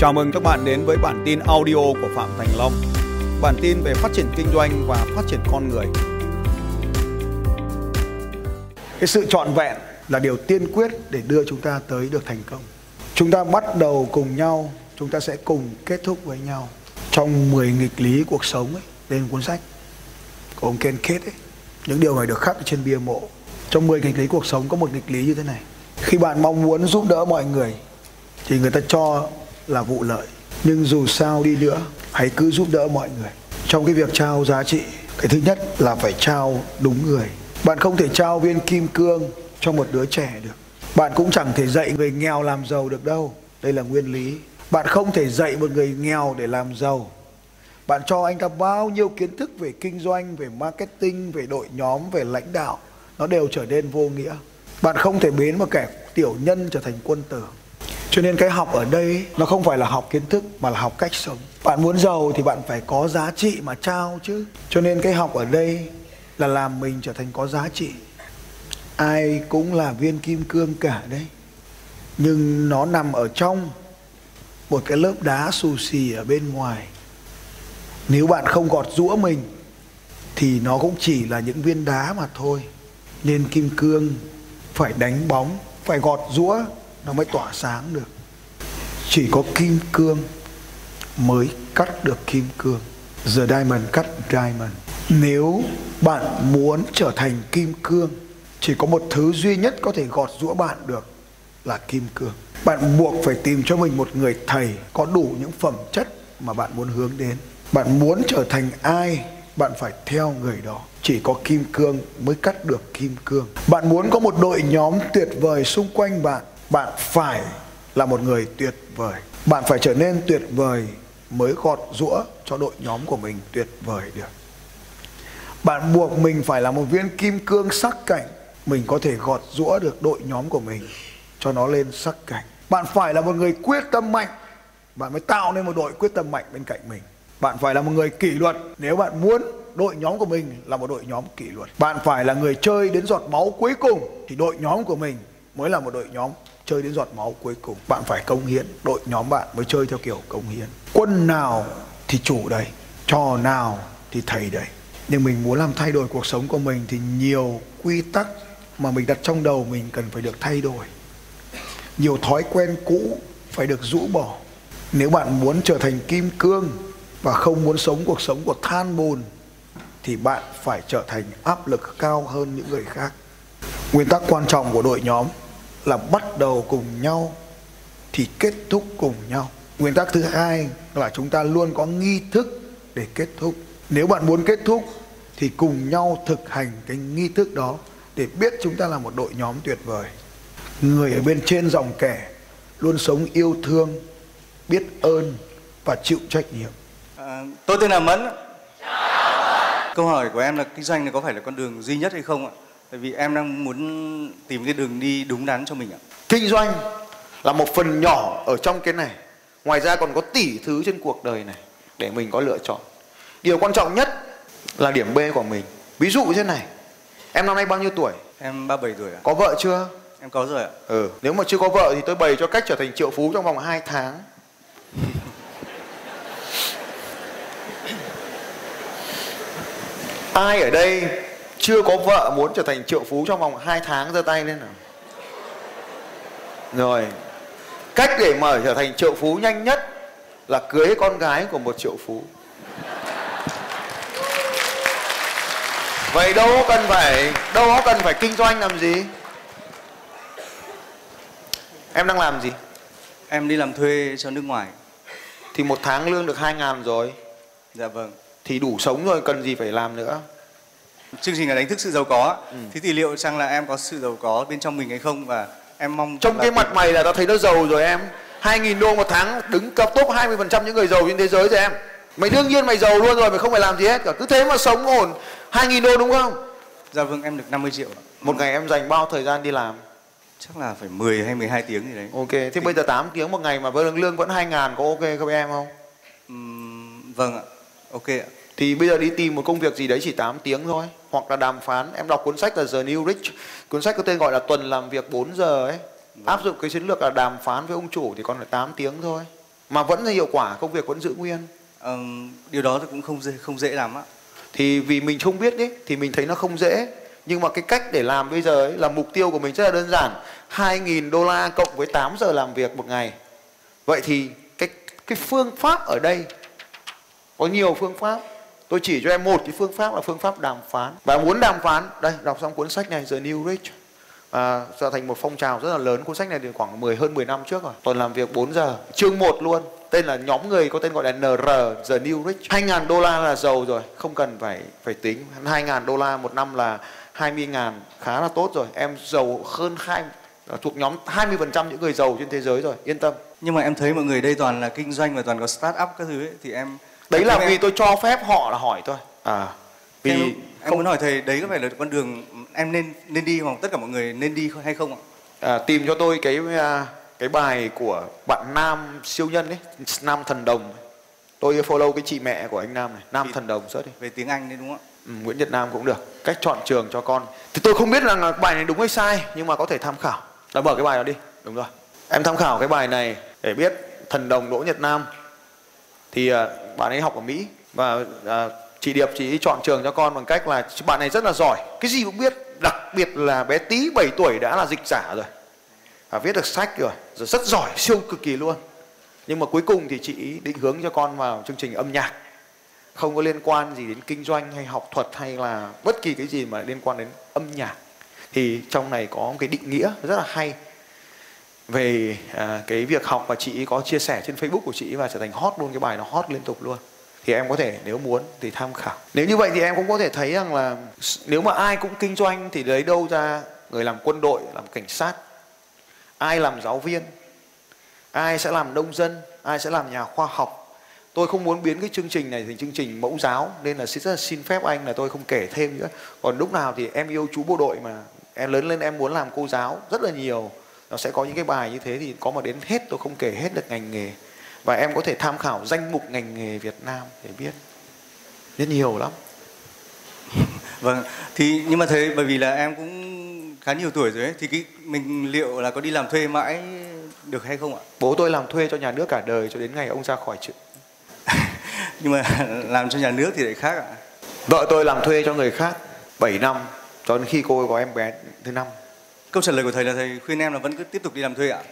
Chào mừng các bạn đến với bản tin audio của Phạm Thành Long. Bản tin về phát triển kinh doanh và phát triển con người. Cái sự trọn vẹn là điều tiên quyết để đưa chúng ta tới được thành công. Chúng ta bắt đầu cùng nhau, chúng ta sẽ cùng kết thúc với nhau. Trong 10 nghịch lý cuộc sống ấy, lên cuốn sách của ông Ken Kết ấy, những điều này được khắc trên bia mộ. Trong 10 nghịch lý cuộc sống có một nghịch lý như thế này. Khi bạn mong muốn giúp đỡ mọi người thì người ta cho là vụ lợi. Nhưng dù sao đi nữa, hãy cứ giúp đỡ mọi người. Trong cái việc trao giá trị, cái thứ nhất là phải trao đúng người. Bạn không thể trao viên kim cương cho một đứa trẻ được. Bạn cũng chẳng thể dạy người nghèo làm giàu được đâu. Đây là nguyên lý. Bạn không thể dạy một người nghèo để làm giàu. Bạn cho anh ta bao nhiêu kiến thức về kinh doanh, về marketing, về đội nhóm, về lãnh đạo, nó đều trở nên vô nghĩa. Bạn không thể biến một kẻ tiểu nhân trở thành quân tử cho nên cái học ở đây nó không phải là học kiến thức, mà là học cách sống. Bạn muốn giàu thì bạn phải có giá trị mà trao chứ. Cho nên cái học ở đây là làm mình trở thành có giá trị. Ai cũng là viên kim cương cả đấy. Nhưng nó nằm ở trong một cái lớp đá xù xì ở bên ngoài. Nếu bạn không gọt rũa mình, thì nó cũng chỉ là những viên đá mà thôi. Nên kim cương phải đánh bóng, phải gọt rũa nó mới tỏa sáng được. Chỉ có kim cương mới cắt được kim cương. The diamond cắt diamond. Nếu bạn muốn trở thành kim cương, chỉ có một thứ duy nhất có thể gọt rũa bạn được là kim cương. Bạn buộc phải tìm cho mình một người thầy có đủ những phẩm chất mà bạn muốn hướng đến. Bạn muốn trở thành ai, bạn phải theo người đó. Chỉ có kim cương mới cắt được kim cương. Bạn muốn có một đội nhóm tuyệt vời xung quanh bạn bạn phải là một người tuyệt vời. Bạn phải trở nên tuyệt vời mới gọt rũa cho đội nhóm của mình tuyệt vời được. Bạn buộc mình phải là một viên kim cương sắc cảnh. Mình có thể gọt rũa được đội nhóm của mình cho nó lên sắc cảnh. Bạn phải là một người quyết tâm mạnh. Bạn mới tạo nên một đội quyết tâm mạnh bên cạnh mình. Bạn phải là một người kỷ luật. Nếu bạn muốn đội nhóm của mình là một đội nhóm kỷ luật. Bạn phải là người chơi đến giọt máu cuối cùng thì đội nhóm của mình mới là một đội nhóm chơi đến giọt máu cuối cùng. Bạn phải công hiến, đội nhóm bạn mới chơi theo kiểu công hiến. Quân nào thì chủ đây trò nào thì thầy đây nhưng mình muốn làm thay đổi cuộc sống của mình thì nhiều quy tắc mà mình đặt trong đầu mình cần phải được thay đổi. Nhiều thói quen cũ phải được rũ bỏ. Nếu bạn muốn trở thành kim cương và không muốn sống cuộc sống của than bùn, thì bạn phải trở thành áp lực cao hơn những người khác. Nguyên tắc quan trọng của đội nhóm là bắt đầu cùng nhau thì kết thúc cùng nhau. Nguyên tắc thứ hai là chúng ta luôn có nghi thức để kết thúc. Nếu bạn muốn kết thúc thì cùng nhau thực hành cái nghi thức đó để biết chúng ta là một đội nhóm tuyệt vời. Người ở bên trên dòng kẻ luôn sống yêu thương biết ơn và chịu trách nhiệm. À, tôi tên là mẫn. Câu hỏi của em là kinh doanh này có phải là con đường duy nhất hay không ạ? Tại vì em đang muốn tìm cái đường đi đúng đắn cho mình ạ. Kinh doanh là một phần nhỏ ở trong cái này. Ngoài ra còn có tỷ thứ trên cuộc đời này để mình có lựa chọn. Điều quan trọng nhất là điểm B của mình. Ví dụ như thế này. Em năm nay bao nhiêu tuổi? Em 37 tuổi ạ. Có vợ chưa? Em có rồi ạ. Ừ, nếu mà chưa có vợ thì tôi bày cho cách trở thành triệu phú trong vòng 2 tháng. Ai ở đây chưa có vợ muốn trở thành triệu phú trong vòng 2 tháng giơ tay lên nào. Rồi cách để mở trở thành triệu phú nhanh nhất là cưới con gái của một triệu phú. Vậy đâu có cần phải đâu có cần phải kinh doanh làm gì? Em đang làm gì? Em đi làm thuê cho nước ngoài. Thì một tháng lương được hai ngàn rồi. Dạ vâng. Thì đủ sống rồi cần gì phải làm nữa chương trình là đánh thức sự giàu có ừ. thế thì liệu rằng là em có sự giàu có bên trong mình hay không? Và em mong trong cái mặt mày là tao thấy nó giàu rồi em. 2.000 đô một tháng đứng cấp top 20% những người giàu trên thế giới rồi em. Mày đương nhiên mày giàu luôn rồi mày không phải làm gì hết cả. Cứ thế mà sống ổn. 2.000 đô đúng không? Dạ vâng em được 50 triệu một ngày em dành bao thời gian đi làm? Chắc là phải 10 hay 12 tiếng gì đấy. Ok thế thì... bây giờ 8 tiếng một ngày mà với lương vẫn 2 ngàn có ok không em không? Uhm, vâng ạ. Ok ạ thì bây giờ đi tìm một công việc gì đấy chỉ 8 tiếng thôi. Hoặc là đàm phán. Em đọc cuốn sách là The New Rich. Cuốn sách có tên gọi là tuần làm việc 4 giờ ấy. Vâng. áp dụng cái chiến lược là đàm phán với ông chủ thì còn phải 8 tiếng thôi. Mà vẫn là hiệu quả công việc vẫn giữ nguyên. Ờ, điều đó thì cũng không dễ không dễ lắm á thì vì mình không biết đấy thì mình thấy nó không dễ. Nhưng mà cái cách để làm bây giờ ấy là mục tiêu của mình rất là đơn giản. 2.000 đô la cộng với 8 giờ làm việc một ngày. Vậy thì cái cái phương pháp ở đây có nhiều phương pháp tôi chỉ cho em một cái phương pháp là phương pháp đàm phán. Và muốn đàm phán đây đọc xong cuốn sách này The New Rich. À, trở thành một phong trào rất là lớn. Cuốn sách này thì khoảng 10 hơn 10 năm trước rồi. Tuần làm việc 4 giờ. Chương 1 luôn. Tên là nhóm người có tên gọi là NR The New Rich. 2.000 đô la là giàu rồi. Không cần phải phải tính. 2.000 đô la một năm là 20.000 khá là tốt rồi. Em giàu hơn hai à, thuộc nhóm 20% những người giàu trên thế giới rồi. Yên tâm. Nhưng mà em thấy mọi người đây toàn là kinh doanh và toàn có start up các thứ ấy thì em đấy là em- vì tôi cho phép họ là hỏi thôi. À vì em, em muốn hỏi thầy đấy có phải là con đường em nên nên đi hoặc tất cả mọi người nên đi hay không ạ? À, tìm cho tôi cái à, cái bài của bạn Nam siêu nhân ấy Nam thần đồng. Tôi follow cái chị mẹ của anh Nam này Nam Chị- thần đồng search đi. về tiếng Anh đấy đúng không ạ? Ừ, Nguyễn Nhật Nam cũng được. Cách chọn trường cho con. Thì tôi không biết là bài này đúng hay sai nhưng mà có thể tham khảo. Đã mở cái bài đó đi. Đúng rồi. Em tham khảo cái bài này để biết thần đồng Đỗ Nhật Nam thì ờ, bạn ấy học ở Mỹ và ờ, chị Điệp chị ấy chọn trường cho con bằng cách là bạn này rất là giỏi, cái gì cũng biết, đặc biệt là bé tí 7 tuổi đã là dịch giả rồi. Và viết được sách rồi rồi rất giỏi, siêu cực kỳ luôn. Nhưng mà cuối cùng thì chị ý định hướng cho con vào chương trình âm nhạc. Không có liên quan gì đến kinh doanh hay học thuật hay là bất kỳ cái gì mà liên quan đến âm nhạc. Thì trong này có một cái định nghĩa rất là hay về à, cái việc học và chị có chia sẻ trên Facebook của chị và trở thành hot luôn cái bài nó hot liên tục luôn. Thì em có thể nếu muốn thì tham khảo. Nếu như vậy thì em cũng có thể thấy rằng là nếu mà ai cũng kinh doanh thì lấy đâu ra người làm quân đội làm cảnh sát? Ai làm giáo viên? Ai sẽ làm nông dân? Ai sẽ làm nhà khoa học? Tôi không muốn biến cái chương trình này thành chương trình mẫu giáo nên là xin rất là xin phép anh là tôi không kể thêm nữa. Còn lúc nào thì em yêu chú bộ đội mà em lớn lên em muốn làm cô giáo rất là nhiều nó sẽ có những cái bài như thế thì có mà đến hết tôi không kể hết được ngành nghề. Và em có thể tham khảo danh mục ngành nghề Việt Nam để biết. Rất nhiều lắm. Vâng thì nhưng mà thế bởi vì là em cũng khá nhiều tuổi rồi ấy thì cái mình liệu là có đi làm thuê mãi được hay không ạ? Bố tôi làm thuê cho nhà nước cả đời cho đến ngày ông ra khỏi chuyện nhưng mà làm cho nhà nước thì lại khác ạ? Vợ tôi làm thuê cho người khác 7 năm cho đến khi cô có em bé thứ năm câu trả lời của thầy là thầy khuyên em là vẫn cứ tiếp tục đi làm thuê ạ.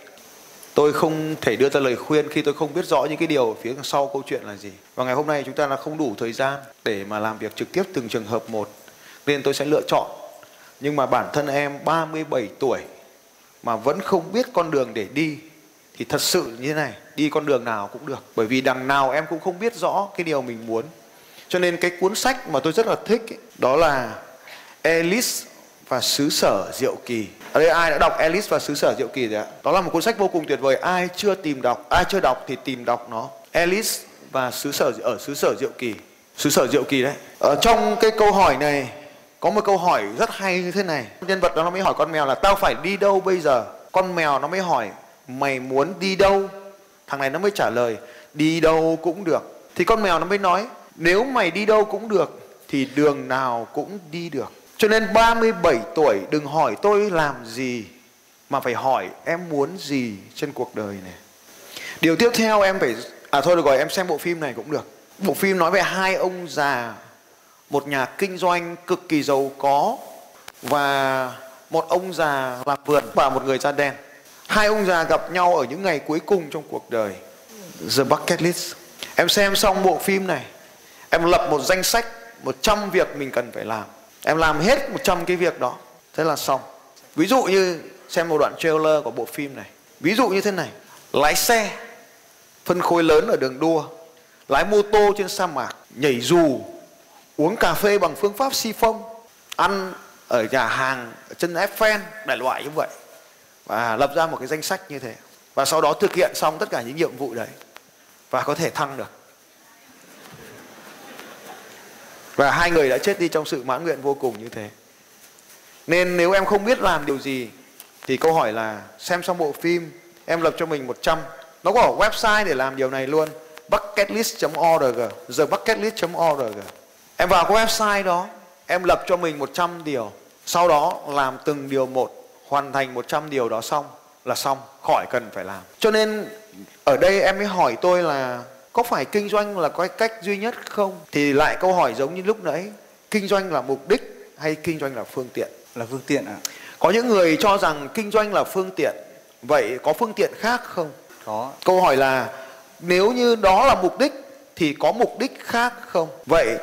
Tôi không thể đưa ra lời khuyên khi tôi không biết rõ những cái điều phía sau câu chuyện là gì. Và ngày hôm nay chúng ta là không đủ thời gian để mà làm việc trực tiếp từng trường hợp một nên tôi sẽ lựa chọn. Nhưng mà bản thân em 37 tuổi mà vẫn không biết con đường để đi thì thật sự như thế này đi con đường nào cũng được. Bởi vì đằng nào em cũng không biết rõ cái điều mình muốn. Cho nên cái cuốn sách mà tôi rất là thích ấy, đó là Alice và xứ sở diệu kỳ. Ở đây ai đã đọc Alice và xứ sở diệu kỳ rồi ạ? Đó là một cuốn sách vô cùng tuyệt vời. Ai chưa tìm đọc, ai chưa đọc thì tìm đọc nó. Alice và xứ sở, ở xứ sở diệu kỳ. Xứ sở diệu kỳ đấy. Ở trong cái câu hỏi này, có một câu hỏi rất hay như thế này. Nhân vật đó nó mới hỏi con mèo là, tao phải đi đâu bây giờ? Con mèo nó mới hỏi, mày muốn đi đâu? Thằng này nó mới trả lời, đi đâu cũng được. Thì con mèo nó mới nói, nếu mày đi đâu cũng được, thì đường nào cũng đi được cho nên 37 tuổi, đừng hỏi tôi làm gì, mà phải hỏi em muốn gì trên cuộc đời này. Điều tiếp theo em phải à thôi được rồi, em xem bộ phim này cũng được. Bộ phim nói về hai ông già, một nhà kinh doanh cực kỳ giàu có, và một ông già làm vườn và một người da đen. Hai ông già gặp nhau ở những ngày cuối cùng trong cuộc đời. The Bucket List. Em xem xong bộ phim này, em lập một danh sách 100 việc mình cần phải làm em làm hết 100 cái việc đó, thế là xong. Ví dụ như xem một đoạn trailer của bộ phim này. Ví dụ như thế này. Lái xe, phân khối lớn ở đường đua, lái mô tô trên sa mạc, nhảy dù, uống cà phê bằng phương pháp si phong, ăn ở nhà hàng, ở chân Eiffel đại loại như vậy. Và lập ra một cái danh sách như thế. Và sau đó thực hiện xong tất cả những nhiệm vụ đấy. Và có thể thăng được. Và hai người đã chết đi trong sự mãn nguyện vô cùng như thế. Nên nếu em không biết làm điều gì, thì câu hỏi là xem xong bộ phim, em lập cho mình 100 nó có website để làm điều này luôn bucketlist.org thebucketlist.org em vào cái website đó, em lập cho mình 100 điều. Sau đó làm từng điều một, hoàn thành 100 điều đó xong, là xong, khỏi cần phải làm. Cho nên ở đây em mới hỏi tôi là có phải kinh doanh là cái cách duy nhất không? Thì lại câu hỏi giống như lúc nãy kinh doanh là mục đích hay kinh doanh là phương tiện? Là phương tiện ạ. Có những người cho rằng kinh doanh là phương tiện vậy có phương tiện khác không? Có. Câu hỏi là nếu như đó là mục đích thì có mục đích khác không? Vậy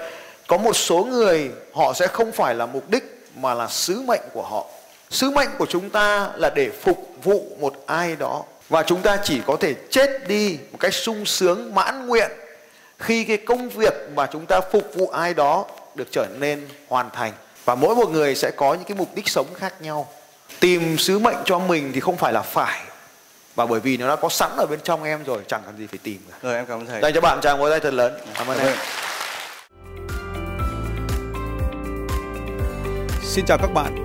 có một số người họ sẽ không phải là mục đích mà là sứ mệnh của họ. Sứ mệnh của chúng ta là để phục vụ một ai đó và chúng ta chỉ có thể chết đi một cách sung sướng mãn nguyện khi cái công việc mà chúng ta phục vụ ai đó được trở nên hoàn thành. Và mỗi một người sẽ có những cái mục đích sống khác nhau. Tìm sứ mệnh cho mình thì không phải là phải. Và bởi vì nó đã có sẵn ở bên trong em rồi chẳng cần gì phải tìm cả. Rồi em cảm ơn thầy. Dành cho bạn chàng vỗ tay thật lớn. Cảm ơn em. Xin chào các bạn